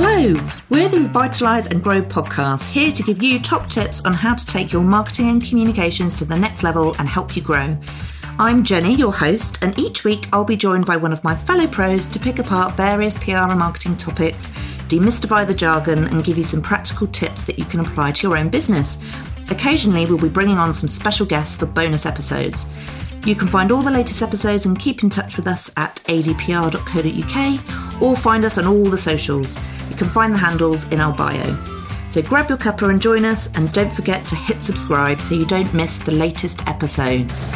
Hello, we're the Revitalise and Grow podcast, here to give you top tips on how to take your marketing and communications to the next level and help you grow. I'm Jenny, your host, and each week I'll be joined by one of my fellow pros to pick apart various PR and marketing topics, demystify the jargon, and give you some practical tips that you can apply to your own business. Occasionally, we'll be bringing on some special guests for bonus episodes. You can find all the latest episodes and keep in touch with us at adpr.co.uk or find us on all the socials. You can find the handles in our bio. So grab your cuppa and join us, and don't forget to hit subscribe so you don't miss the latest episodes.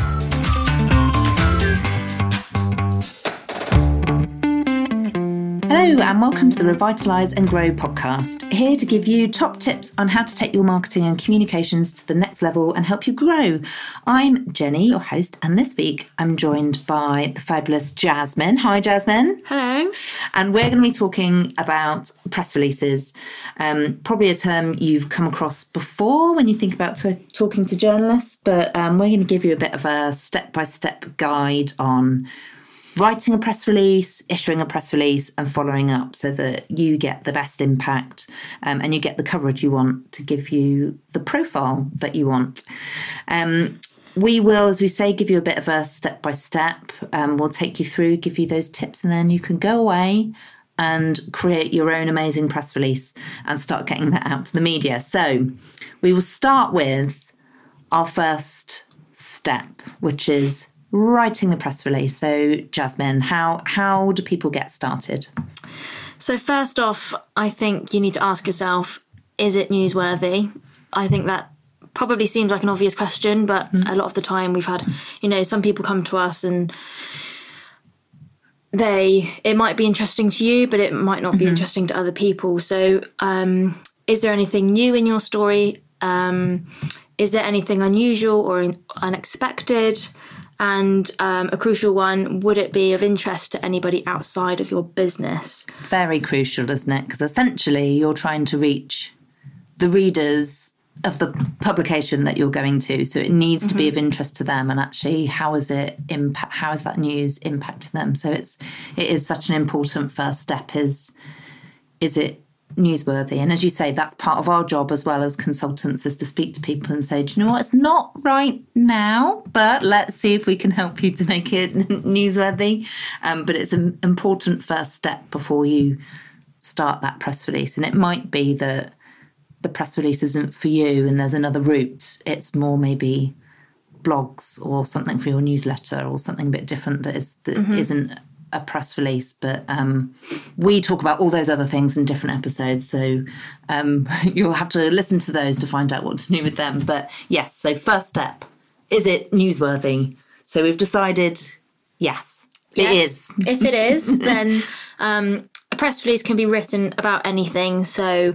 And welcome to the Revitalise and Grow podcast. Here to give you top tips on how to take your marketing and communications to the next level and help you grow. I'm Jenny, your host, and this week I'm joined by the fabulous Jasmine. Hi, Jasmine. Hello. And we're going to be talking about press releases. Um, probably a term you've come across before when you think about t- talking to journalists, but um, we're going to give you a bit of a step by step guide on writing a press release, issuing a press release, and following up so that you get the best impact um, and you get the coverage you want to give you the profile that you want. Um, we will, as we say, give you a bit of a step by step. We'll take you through, give you those tips, and then you can go away and create your own amazing press release and start getting that out to the media. So, we will start with our first step, which is writing the press release. So, Jasmine, how how do people get started? So first off, I think you need to ask yourself, is it newsworthy? I think that probably seems like an obvious question, but a lot of the time we've had, you know, some people come to us and they it might be interesting to you, but it might not be interesting to other people. So, um, is there anything new in your story? Um, is there anything unusual or unexpected? And um, a crucial one, would it be of interest to anybody outside of your business? Very crucial, isn't it? Because essentially you're trying to reach the readers of the publication that you're going to. So it needs to be of interest to them and actually how is it impact how is that news impacting them? So it's it is such an important first step is is it newsworthy? And as you say, that's part of our job as well as consultants is to speak to people and say, Do you know what, it's not right now, but let's see if we can help you to make it newsworthy. Um, but it's an important first step before you start that press release. And it might be that the press release isn't for you and there's another route. It's more maybe blogs or something for your newsletter or something a bit different that is that not a press release. But um, we talk about all those other things in different episodes, so um, you'll have to listen to those to find out what to do with them. But yes, so first step is it newsworthy? So we've decided yes, it is. if it is, then um, a press release can be written about anything. So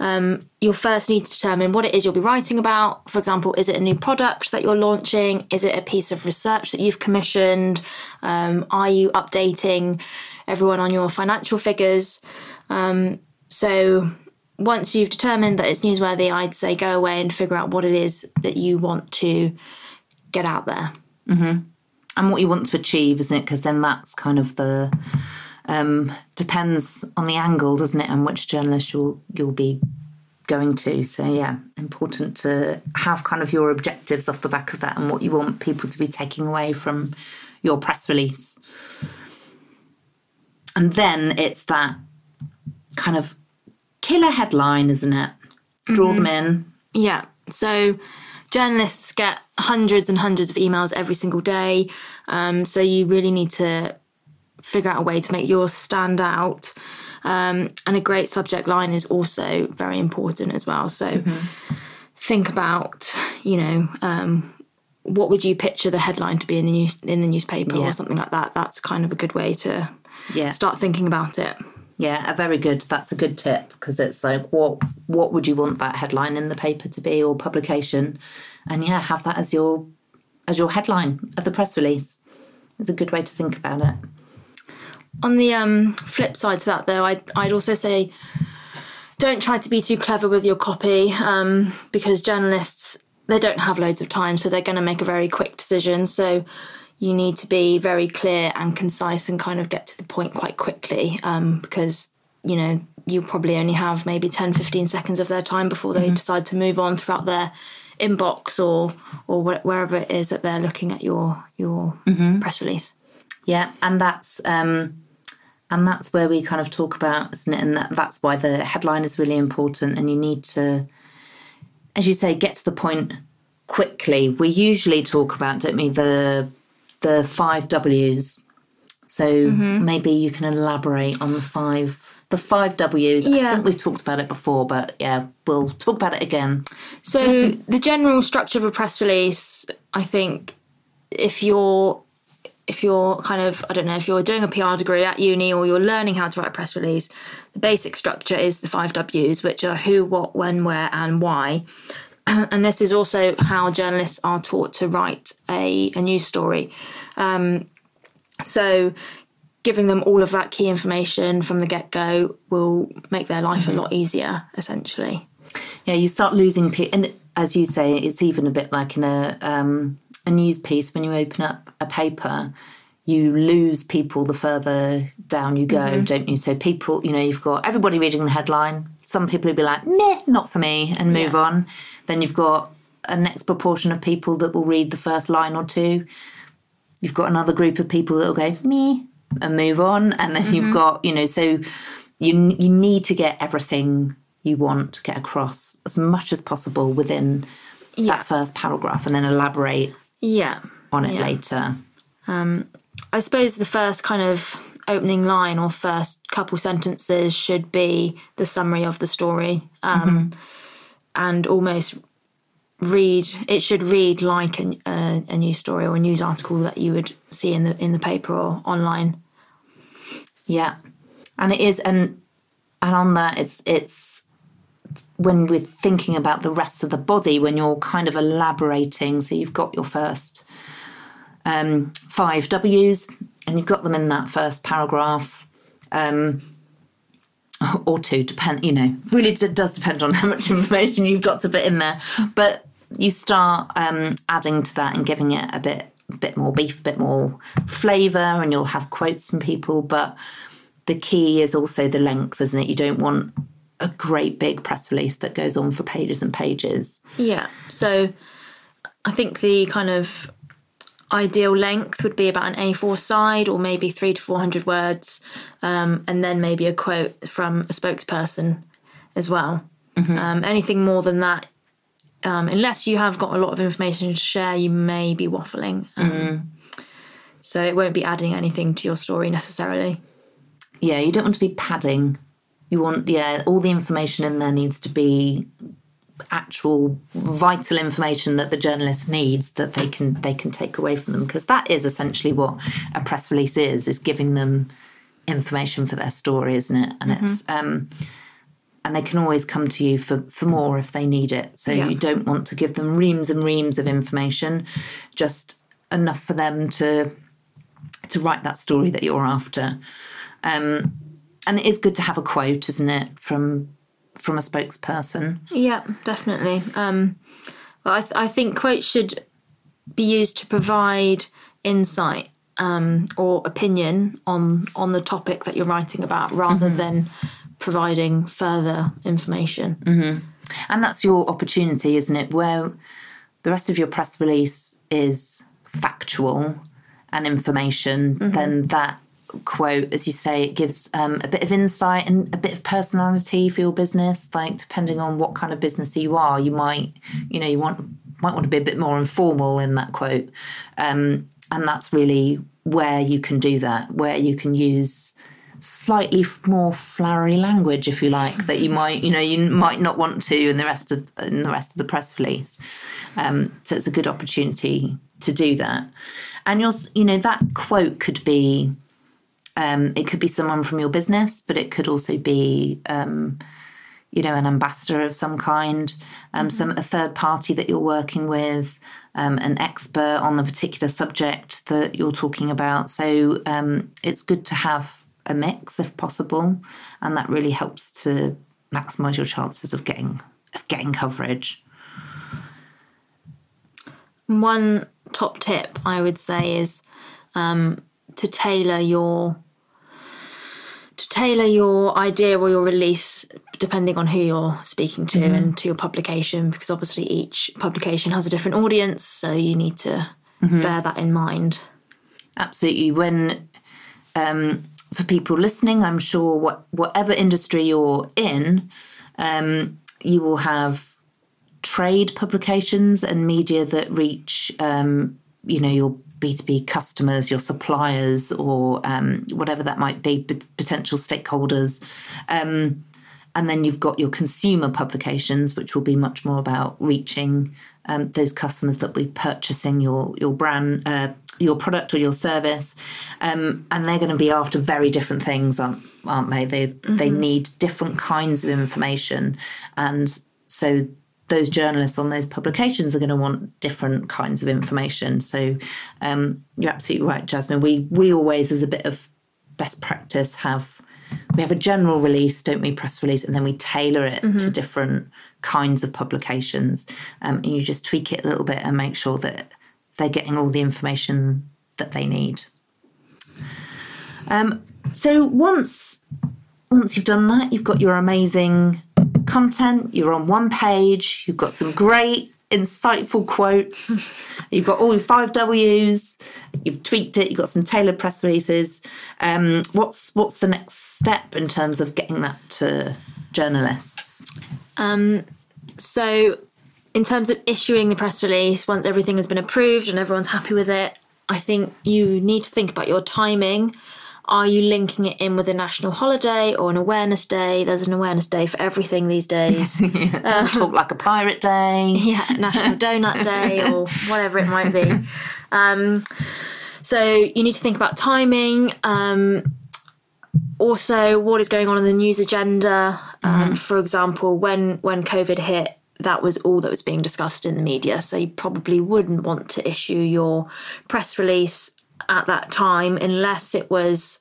um, you'll first need to determine what it is you'll be writing about. For example, is it a new product that you're launching? Is it a piece of research that you've commissioned? Um, are you updating everyone on your financial figures? Um, so once you've determined that it's newsworthy, I'd say go away and figure out what it is that you want to get out there. and what you want to achieve, isn't it? Because then that's kind of the um, depends on the angle, doesn't it, and which journalist you'll you'll be going to. So yeah, important to have kind of your objectives off the back of that and what you want people to be taking away from your press release. And then it's that kind of killer headline, isn't it? Draw them in. Yeah. So journalists get hundreds and hundreds of emails every single day. Um, so you really need to figure out a way to make yours stand out. Um, and a great subject line is also very important as well. So think about, you know, um, what would you picture the headline to be in the news in the newspaper Yeah. or something like that? That's kind of a good way to Yeah. start thinking about it. Yeah, a very good. That's a good tip because it's like, what what would you want that headline in the paper to be or publication, and yeah, have that as your as your headline of the press release. It's a good way to think about it. On the um, flip side to that, though, I'd, I'd also say don't try to be too clever with your copy um, because journalists they don't have loads of time, so they're going to make a very quick decision. So you need to be very clear and concise and kind of get to the point quite quickly um, because you know you probably only have maybe 10 15 seconds of their time before they decide to move on throughout their inbox or or wh- wherever it is that they're looking at your your press release. Yeah, and that's um, and that's where we kind of talk about, isn't it? And that, that's why the headline is really important, and you need to, as you say, get to the point quickly. We usually talk about, don't we, the the five Ws. So mm-hmm. maybe you can elaborate on the five the five Ws. I Yeah. think we've talked about it before, but yeah, we'll talk about it again. So the general structure of a press release, I think, if you're if you're kind of I don't know if you're doing a PR degree at uni or you're learning how to write a press release, the basic structure is the five W's, which are who, what, when, where, and why. And this is also how journalists are taught to write a, a news story. Um, so giving them all of that key information from the get go will make their life a lot easier, essentially. Yeah, you start losing people, and as you say, it's even a bit like in a um, a news piece when you open up a paper, you lose people the further down you go, mm-hmm. don't you? So people, you know, you've got everybody reading the headline. Some people will be like, "Meh, not for me," and move Yeah. on. Then you've got a next proportion of people that will read the first line or two. You've got another group of people that will go me and move on, and then you've mm-hmm. got you know so you you need to get everything you want to get across as much as possible within that first paragraph, and then elaborate Yeah. on it Yeah. later. I suppose the first kind of opening line or first couple sentences should be the summary of the story um, and almost read it should read like a, a, a news story or a news article that you would see in the in the paper or online Yeah, and it is, and and on that, it's it's when we're thinking about the rest of the body, when you're kind of elaborating. So you've got your first um, five Ws, and you've got them in that first paragraph. Um, or two, depend. You know, really d- does depend on how much information you've got to put in there. But you start um, adding to that and giving it a bit, bit more beef, a bit more flavour, and you'll have quotes from people. But the key is also the length, isn't it? You don't want a great big press release that goes on for pages and pages. Yeah. So I think the kind of ideal length would be about an A4 side or maybe three to 400 words, um, and then maybe a quote from a spokesperson as well. Um, anything more than that, um, unless you have got a lot of information to share, you may be waffling. Um, So it won't be adding anything to your story necessarily. Yeah, you don't want to be padding. You want, yeah, all the information in there needs to be actual vital information that the journalist needs that they can they can take away from them because that is essentially what a press release is is giving them information for their story isn't it? And it's um and they can always come to you for for more if they need it. So Yeah. you don't want to give them reams and reams of information just enough for them to to write that story that you're after. Um and it is good to have a quote isn't it from from a spokesperson Yeah, definitely. Um, I, th- I think quotes should be used to provide insight um, or opinion on on the topic that you're writing about, rather than providing further information. And that's your opportunity, isn't it? Where the rest of your press release is factual and information, then that quote, as you say, it gives um, a bit of insight and a bit of personality for your business. Like depending on what kind of business you are, you might, you know, you want might want to be a bit more informal in that quote, um, and that's really where you can do that, where you can use slightly more flowery language, if you like, that you might, you know, you might not want to in the rest of in the rest of the press release. Um, so it's a good opportunity to do that. And you're, you know, that quote could be, um, it could be someone from your business, but it could also be, um, you know, an ambassador of some kind, um, some a third party that you're working with, um, an expert on the particular subject that you're talking about. So um, it's good to have a mix if possible, and that really helps to maximise your chances of getting of getting coverage. One top tip I would say is um, to tailor your to tailor your idea or your release depending on who you're speaking to and to your publication because obviously each publication has a different audience so you need to bear that in mind. Absolutely. When um, for people listening, I'm sure what whatever industry you're in, um, you will have trade publications and media that reach, um, you know, your B2B customers, your suppliers, or um, whatever that might be, p- potential stakeholders. Um, and then you've got your consumer publications, which will be much more about reaching um, those customers that will be purchasing your your brand, uh, your product or your service, um, and they're going to be after very different things, aren't, aren't they? They they need different kinds of information, and so those journalists on those publications are going to want different kinds of information. So um, you're absolutely right, Jasmine. We we always, as a bit of best practice, have we have a general release, don't we? Press release, and then we tailor it to different kinds of publications, um, and you just tweak it a little bit and make sure that they're getting all the information that they need. Um, so once once you've done that, you've got your amazing content. You're on one page. You've got some great, insightful quotes. you've got all your five Ws. You've tweaked it. You've got some tailored press releases. Um, what's what's the next step in terms of getting that to journalists? So, in terms of issuing the press release, once everything has been approved and everyone's happy with it, I think you need to think about your timing. Are you linking it in with a national holiday or an awareness day? There's an awareness day for everything these days. Talk like a pirate day. yeah, National Donut Day or whatever it might be. Um, so you need to think about timing. Um, also, what is going on in the news agenda? Um, For example, when when COVID hit, that was all that was being discussed in the media. So you probably wouldn't want to issue your press release at that time unless it was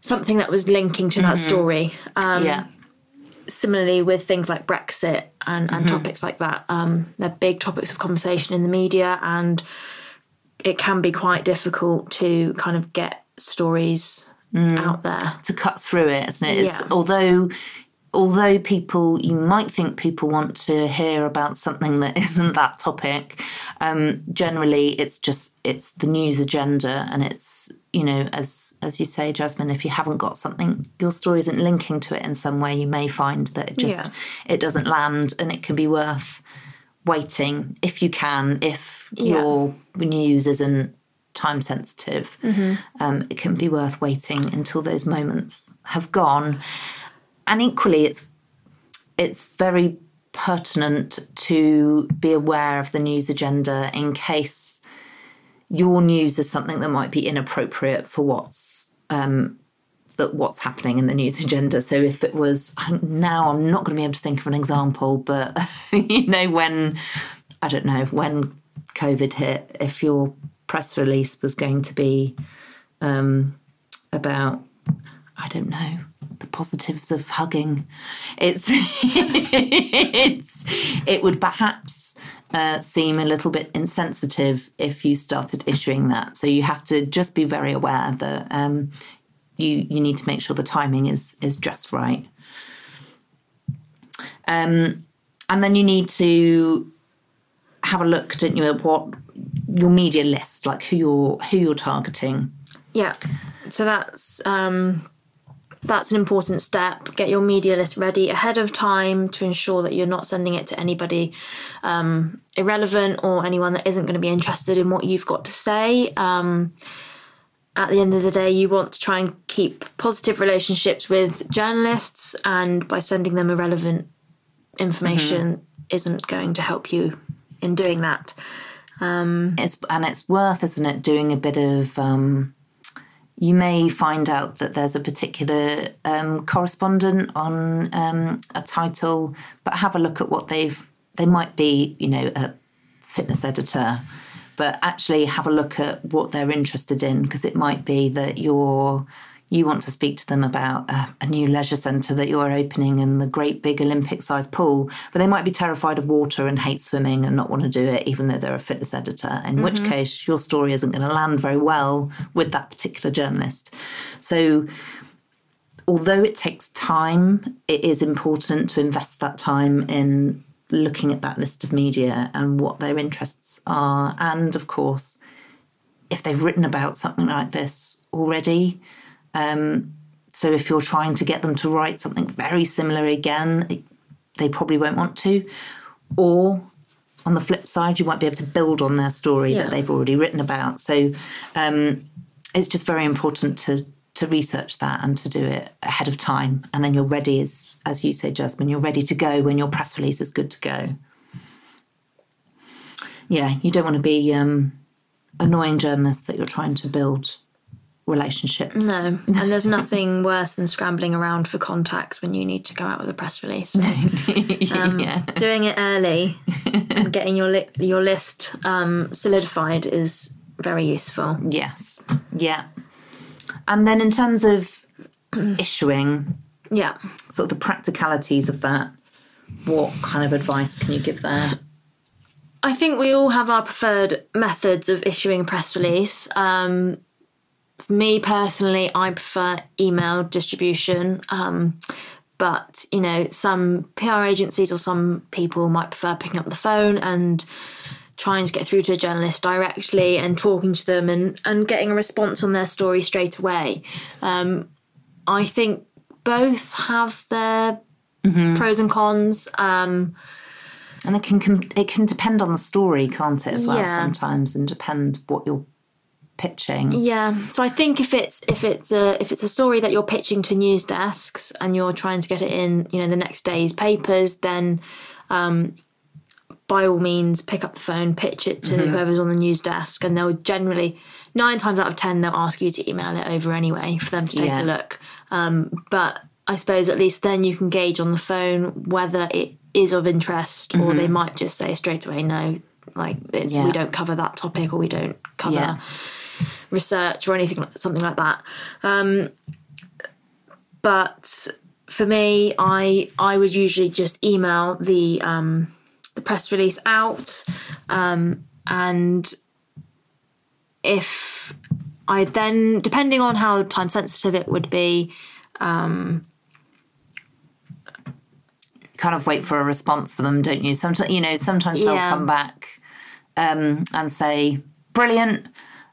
something that was linking to that story. Um, yeah. similarly with things like Brexit and, and topics like that. Um, they're big topics of conversation in the media, and it can be quite difficult to kind of get stories out there. to cut through it, isn't it? It's, Yeah. Although, although people, you might think people want to hear about something that isn't that topic. Um, generally, it's just it's the news agenda, and it's you know as as you say, Jasmine, if you haven't got something, your story isn't linking to it in some way, you may find that it just Yeah. it doesn't land, and it can be worth waiting if you can if Yeah. your news isn't time sensitive Mm-hmm. um, it can be worth waiting until those moments have gone and equally it's it's very pertinent to be aware of the news agenda in case your news is something that might be inappropriate for what's um, that what's happening in the news agenda. So if it was now, I'm not going to be able to think of an example, but you know when I don't know when COVID hit, if your press release was going to be um, about I don't know the positives of hugging, it's it's it would perhaps uh, seem a little bit insensitive if you started issuing that. So you have to just be very aware that um, you you need to make sure the timing is is just right. Um, and then you need to have a look, don't you, at what your media list, like who you're who you're targeting. Yeah. So that's um, that's an important step. Get your media list ready ahead of time to ensure that you're not sending it to anybody um, irrelevant or anyone that isn't going to be interested in what you've got to say. Um, at the end of the day, you want to try and keep positive relationships with journalists, and by sending them irrelevant information isn't going to help you in doing that. It's and it's worth, isn't it, doing a bit of. Um, you may find out that there's a particular um, correspondent on um, a title, but have a look at what they've. They might be, you know, a fitness editor, but actually have a look at what they're interested in because it might be that you're you want to speak to them about a, a new leisure centre that you're opening and the great big Olympic sized pool, but they might be terrified of water and hate swimming and not want to do it, even though they're a fitness editor, in which mm-hmm. case your story isn't going to land very well with that particular journalist. So although it takes time, it is important to invest that time in looking at that list of media and what their interests are. And of course, if they've written about something like this already, um, so if you're trying to get them to write something very similar again, they probably won't want to. Or on the flip side, you might be able to build on their story Yeah. that they've already written about. So um, it's just very important to to research that and to do it ahead of time, and then you're ready as as you say, Jasmine. You're ready to go when your press release is good to go. Yeah, you don't want to be um, annoying journalists that you're trying to build relationships. No, and there's nothing worse than scrambling around for contacts when you need to go out with a press release. So, um, yeah. doing it early and getting your li- your list um, solidified is very useful. Yes. Yeah. And then in terms of issuing, Yeah. sort of the practicalities of that, what kind of advice can you give there? I think we all have our preferred methods of issuing a press release. Um, me personally, I prefer email distribution. Um, but you know, some PR agencies or some people might prefer picking up the phone and trying to get through to a journalist directly and talking to them and, and getting a response on their story straight away. Um, I think both have their pros and cons. Um, And it can, can it can depend on the story, can't it, as well Yeah. sometimes, and depend what you're pitching. Yeah. So I think if it's if it's a if it's a story that you're pitching to news desks and you're trying to get it in, you know, the next day's papers, then um, by all means pick up the phone, pitch it to whoever's on the news desk, and they'll generally nine times out of ten they'll ask you to email it over anyway for them to take Yeah. a look. Um, but I suppose at least then you can gauge on the phone whether it is of interest, or they might just say straight away no. Like it's, Yeah. we don't cover that topic, or we don't cover Yeah. Research or anything like something like that. Um, but for me, I I would usually just email the um, the press release out, um, and if I then, depending on how time sensitive it would be, kind of wait for a response for them, don't you? Sometimes you know, sometimes they'll come back um, and say, "Brilliant."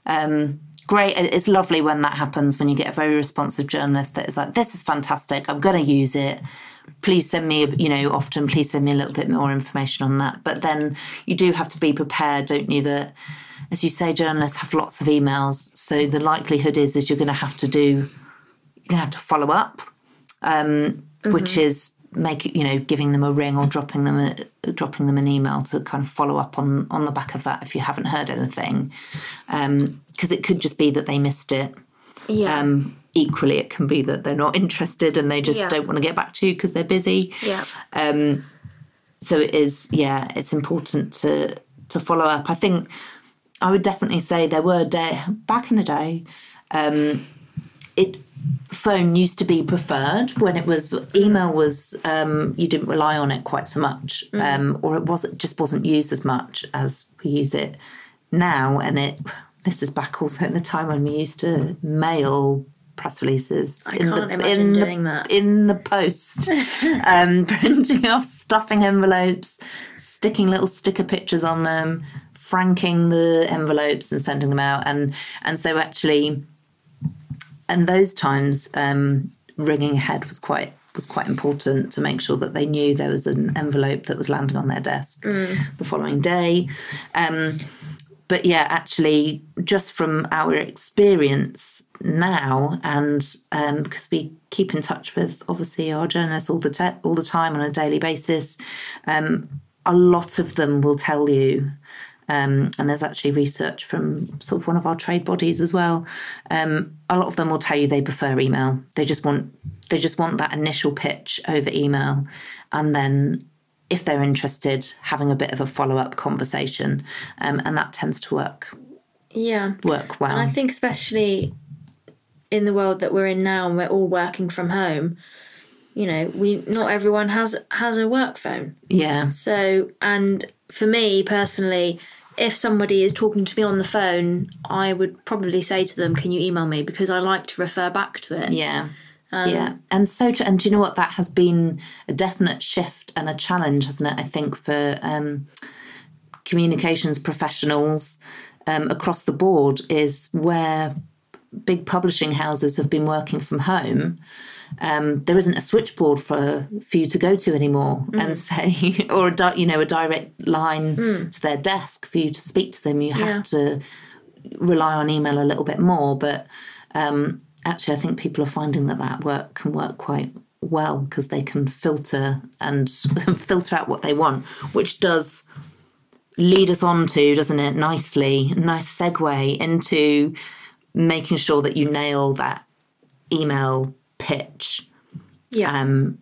Um, Great. It's lovely when that happens when you get a very responsive journalist that is like, this is fantastic. I'm going to use it. Please send me, you know, often please send me a little bit more information on that. But then you do have to be prepared, don't you, that as you say, journalists have lots of emails. So the likelihood is is you're going to have to do, you're going to have to follow up, um, which is make you know giving them a ring or dropping them a, dropping them an email to kind of follow up on on the back of that if you haven't heard anything. Because it could just be that they missed it. Yeah, um, equally it can be that they're not interested and they just Yeah. don't want to get back to you because they're busy. Yeah, um, so it is yeah it's important to to follow up. I think i would definitely say there were day back in the day um it phone used to be preferred when it was email was um you didn't rely on it quite so much um or it wasn't just wasn't used as much as we use it now and it this is back also in the time when we used to mail press releases I in the in the that. in the post um, printing off, stuffing envelopes, sticking little sticker pictures on them, franking the envelopes and sending them out. And and so actually, and those times, um, ringing ahead was quite was quite important to make sure that they knew there was an envelope that was landing on their desk the following day. Um, but yeah, actually, just from our experience now, and um, because we keep in touch with obviously our journalists all the te- all the time on a daily basis, um, a lot of them will tell you. Um, and there's actually research from sort of one of our trade bodies as well. Um, a lot of them will tell you they prefer email. They just want they just want that initial pitch over email, and then if they're interested, having a bit of a follow up conversation, um, and that tends to work yeah. work well. And I think especially in the world that we're in now and we're all working from home, you know, we not everyone has has a work phone. yeah, So and for me personally, if somebody is talking to me on the phone, I would probably say to them, "Can you email me?" because I like to refer back to it. yeah, yeah, and so and do you know what? That has been a definite shift and a challenge, hasn't it? I think for um, communications professionals um, across the board is where big publishing houses have been working from home. Um, there isn't a switchboard for for you to go to anymore and say, or a di- you know a direct line to their desk for you to speak to them. You have Yeah. to rely on email a little bit more, but um, actually, I think people are finding that that work can work quite well because they can filter and filter out what they want, which does lead us on to, doesn't it, nicely, nice segue into making sure that you nail that email pitch. Yeah. Um,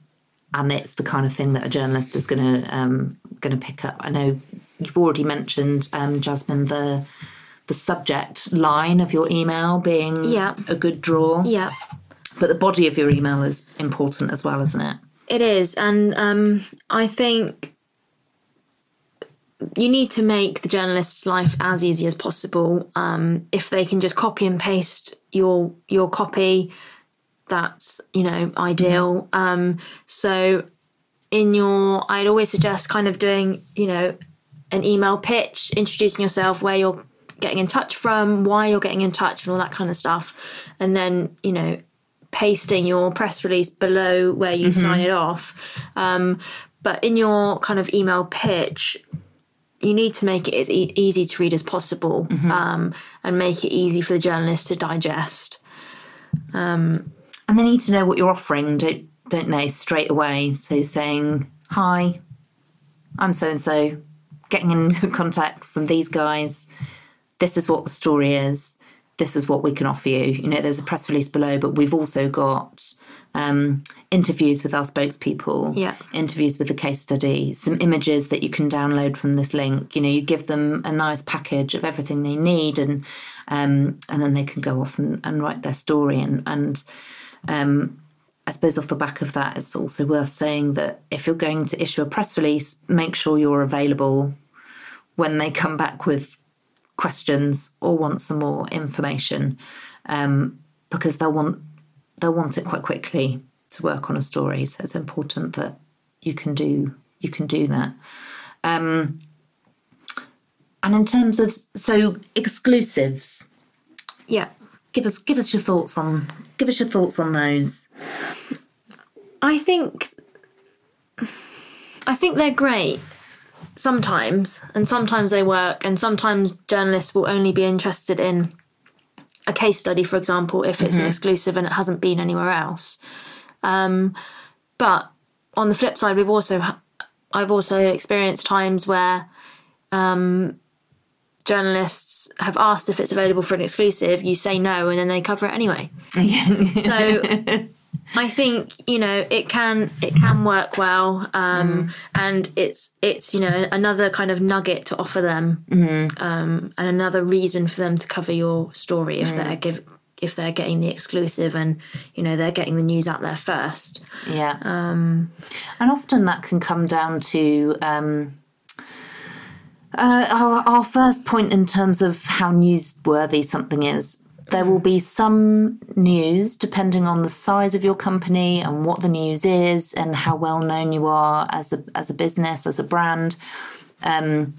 and it's the kind of thing that a journalist is going to um, going to pick up. I know you've already mentioned um, Jasmine the the subject line of your email being Yeah. a good draw, yeah. but the body of your email is important as well, isn't it? It is, and um, I think you need to make the journalist's life as easy as possible. Um, if they can just copy and paste your your copy, that's you know ideal. Um, so in your, I'd always suggest kind of doing you know an email pitch, introducing yourself, where you're getting in touch from, why you're getting in touch, and all that kind of stuff, and then you know pasting your press release below where you sign it off. Um, but in your kind of email pitch, you need to make it as e- easy to read as possible um, and make it easy for the journalist to digest. And they need to know what you're offering, don't don't they, straight away. So saying, Hi, I'm so and so, getting in contact from these guys. This is what the story is. This is what we can offer you. You know, there's a press release below, but we've also got um, interviews with our spokespeople, Yeah. interviews with the case study, some images that you can download from this link. You know, you give them a nice package of everything they need, and um, and then they can go off and, and write their story. And and um, I suppose off the back of that, it's also worth saying that if you're going to issue a press release, make sure you're available when they come back with questions or want some more information, um, because they'll want they'll want it quite quickly to work on a story. So it's important that you can do you can do that. Um, and in terms of so exclusives, Yeah. Give us give us your thoughts on give us your thoughts on those. I think I think they're great sometimes, and sometimes they work, and sometimes journalists will only be interested in a case study, for example, if it's an exclusive and it hasn't been anywhere else. Um, but on the flip side, we've also I've also experienced times where um, journalists have asked if it's available for an exclusive. You say no, and then they cover it anyway. So I think you know it can it can work well, um, and it's it's you know another kind of nugget to offer them, um, and another reason for them to cover your story if they're give if they're getting the exclusive and you know they're getting the news out there first. Yeah. Um, and often that can come down to um, uh, our, our first point in terms of how newsworthy something is. There will be some news depending on the size of your company and what the news is and how well known you are as a as a business as a brand. Um,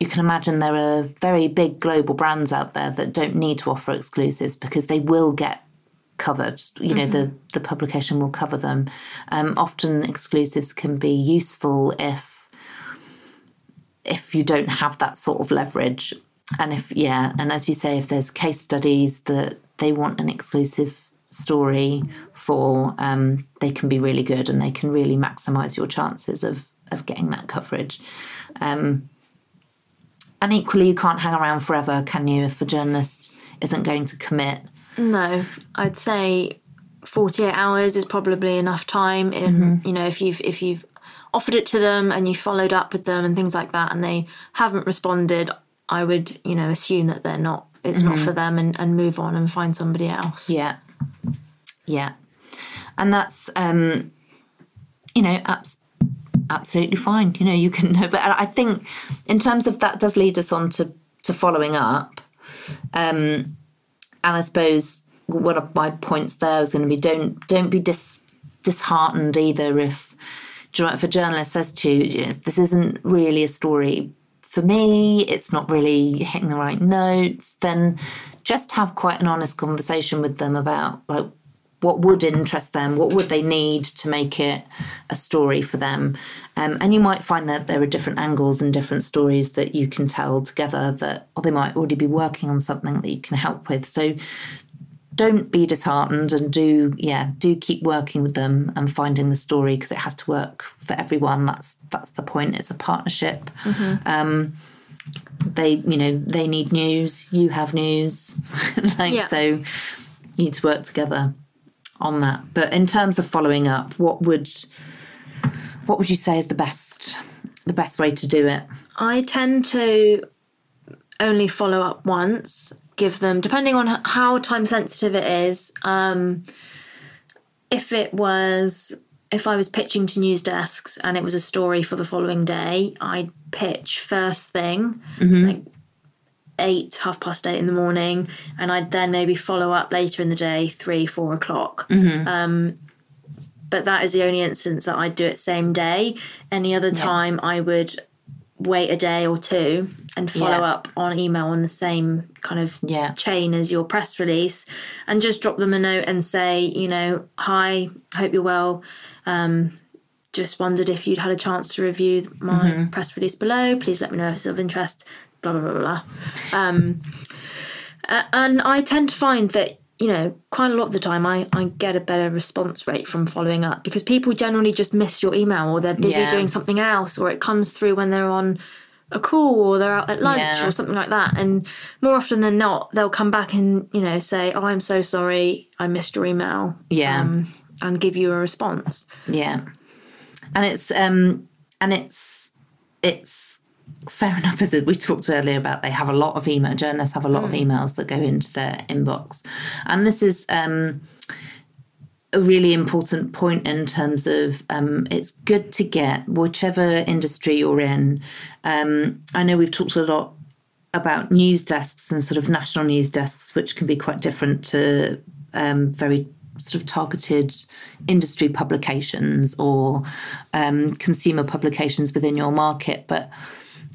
you can imagine there are very big global brands out there that don't need to offer exclusives because they will get covered. You know, the the publication will cover them. Um, often exclusives can be useful if if you don't have that sort of leverage, and if yeah, and as you say, if there's case studies that they want an exclusive story for, um, they can be really good and they can really maximise your chances of of getting that coverage. Um, and equally, you can't hang around forever, can you? If a journalist isn't going to commit No, I'd say forty eight hours is probably enough time. In Mm-hmm. you know if you've if you've offered it to them and you followed up with them and things like that, and they haven't responded, I would you know assume that they're not. It's not for them and, and move on and find somebody else. Mm-hmm. Yeah. Yeah. And that's, um, you know, abs- absolutely fine. You know, you can know. But I think in terms of that does lead us on to, to following up. Um, and I suppose one of my points there was going to be don't don't be dis, disheartened either if do you know, if a journalist says to you, this isn't really a story for me, it's not really hitting the right notes, then just have quite an honest conversation with them about like what would interest them, what would they need to make it a story for them. Um, and you might find that there are different angles and different stories that you can tell together that, or they might already be working on something that you can help with. So don't be disheartened and do, yeah, do keep working with them and finding the story because it has to work for everyone. That's that's the point. It's a partnership. Um, they, you know, they need news. You have news, like Yeah. so. You need to work together on that. But in terms of following up, what would what would you say is the best the best way to do it? I tend to only follow up once, give them, depending on how time sensitive it is. Um, if it was, if I was pitching to news desks and it was a story for the following day, I'd pitch first thing, like eight, half past eight in the morning, and I'd then maybe follow up later in the day, three, four o'clock. Um, but that is the only instance that I'd do it same day. Any other time, I would wait a day or two and follow Yeah. up on email on the same kind of Yeah. chain as your press release and just drop them a note and say, you know, hi, hope you're well. Um, just wondered if you'd had a chance to review my press release below. Please let me know if it's of interest. Blah blah blah blah. blah. Um, and I tend to find that you know quite a lot of the time I, I get a better response rate from following up because people generally just miss your email or they're busy Yeah. doing something else or it comes through when they're on a call or they're out at lunch Yeah. or something like that and more often than not they'll come back and you know say oh i'm so sorry i missed your email Yeah. um, and give you a response Yeah. And it's um and it's it's fair enough as we talked earlier about they have a lot of email journalists have a lot of emails that go into their inbox. And this is um a really important point in terms of um, it's good to get whichever industry you're in. Um, I know we've talked a lot about news desks and sort of national news desks, which can be quite different to um, very sort of targeted industry publications or um, consumer publications within your market. But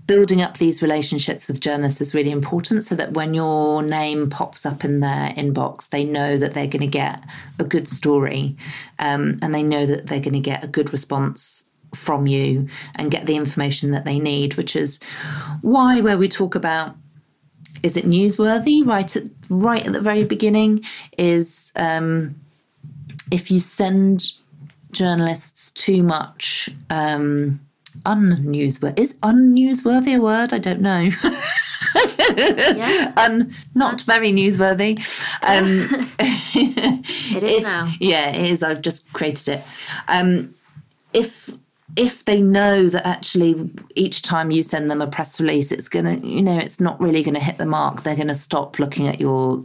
building up these relationships with journalists is really important so that when your name pops up in their inbox, they know that they're going to get a good story um, and they know that they're going to get a good response from you and get the information that they need, which is why where we talk about is it newsworthy? Right at right at the very beginning is um, if you send journalists too much um, unnewsworthy is unnewsworthy a word I don't know yeah un not very newsworthy um, it is if- now Yeah, it is. I've just created it. Um, if if they know that actually each time you send them a press release, it's gonna, you know, it's not really to hit the mark. They're to stop looking at your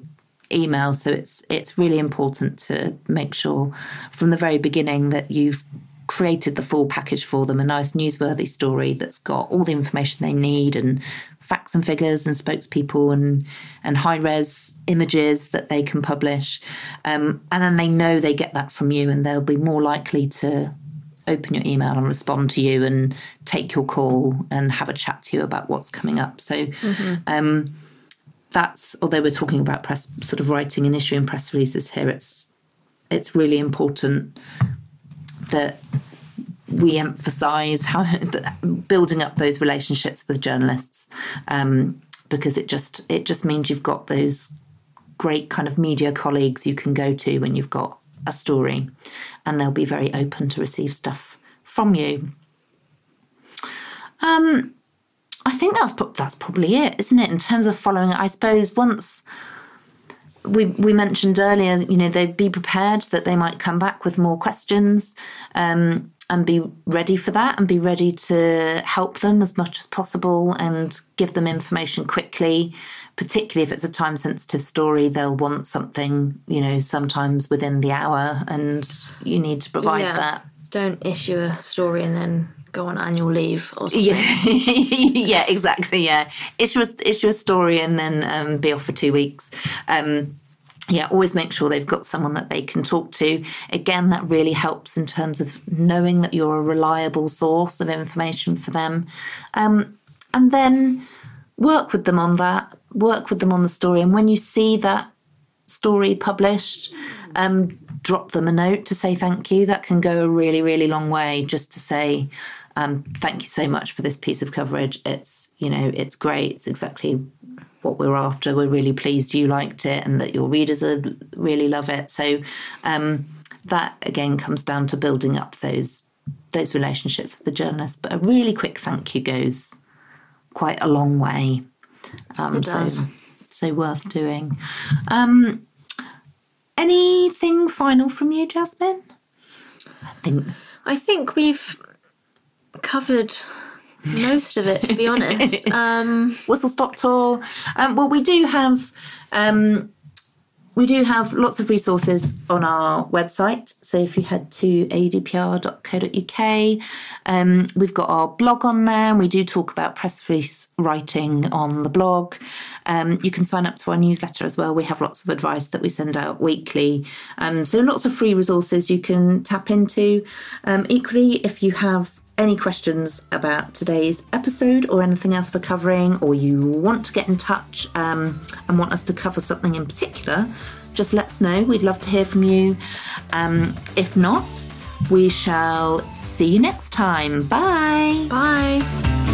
email. So it's it's really important to make sure from the very beginning that you've created the full package for them a nice newsworthy story that's got all the information they need and facts and figures and spokespeople and and high res images that they can publish. Um, and then they know they get that from you and they'll be more likely to open your email and respond to you and take your call and have a chat to you about what's coming up. So um, that's although we're talking about press sort of writing and issuing press releases here it's it's really important that we emphasize how building up those relationships with journalists um, because it just it just means you've got those great kind of media colleagues you can go to when you've got a story and they'll be very open to receive stuff from you. Um i think that's that's probably it isn't it in terms of following. I suppose once we we mentioned earlier, you know, they'd be prepared that they might come back with more questions, um, and be ready for that, and be ready to help them as much as possible and give them information quickly. Particularly if it's a time sensitive story, they'll want something, you know, sometimes within the hour, and you need to provide yeah that. don't issue a story and then go on annual leave or something Yeah, yeah, exactly. Yeah, issue a, issue a story and then um, be off for two weeks. Um, yeah, always make sure they've got someone that they can talk to. Again, that really helps in terms of knowing that you're a reliable source of information for them. Um, and then work with them on that, work with them on the story. And when you see that story published, um, drop them a note to say thank you. That can go a really, really long way just to say, um, thank you so much for this piece of coverage. It's, you know, it's great. It's exactly what we're after. We're really pleased you liked it and that your readers are, really love it. So um, that again comes down to building up those those relationships with the journalists. But a really quick thank you goes quite a long way. Um, it does. So, so worth doing. Um, anything final from you, Jasmine? I think I think we've covered most of it, to be honest. Um, Whistle Stop Tour. Um, well, we do have um, we do have lots of resources on our website. So if you head to adpr.co.uk, um, we've got our blog on there. We do talk about press release writing on the blog. Um, you can sign up to our newsletter as well. We have lots of advice that we send out weekly. Um, so lots of free resources you can tap into. Um, equally, if you have any questions about today's episode or anything else we're covering, or you want to get in touch um, and want us to cover something in particular, just let us know. We'd love to hear from you. Um, if not, we shall see you next time. Bye. Bye.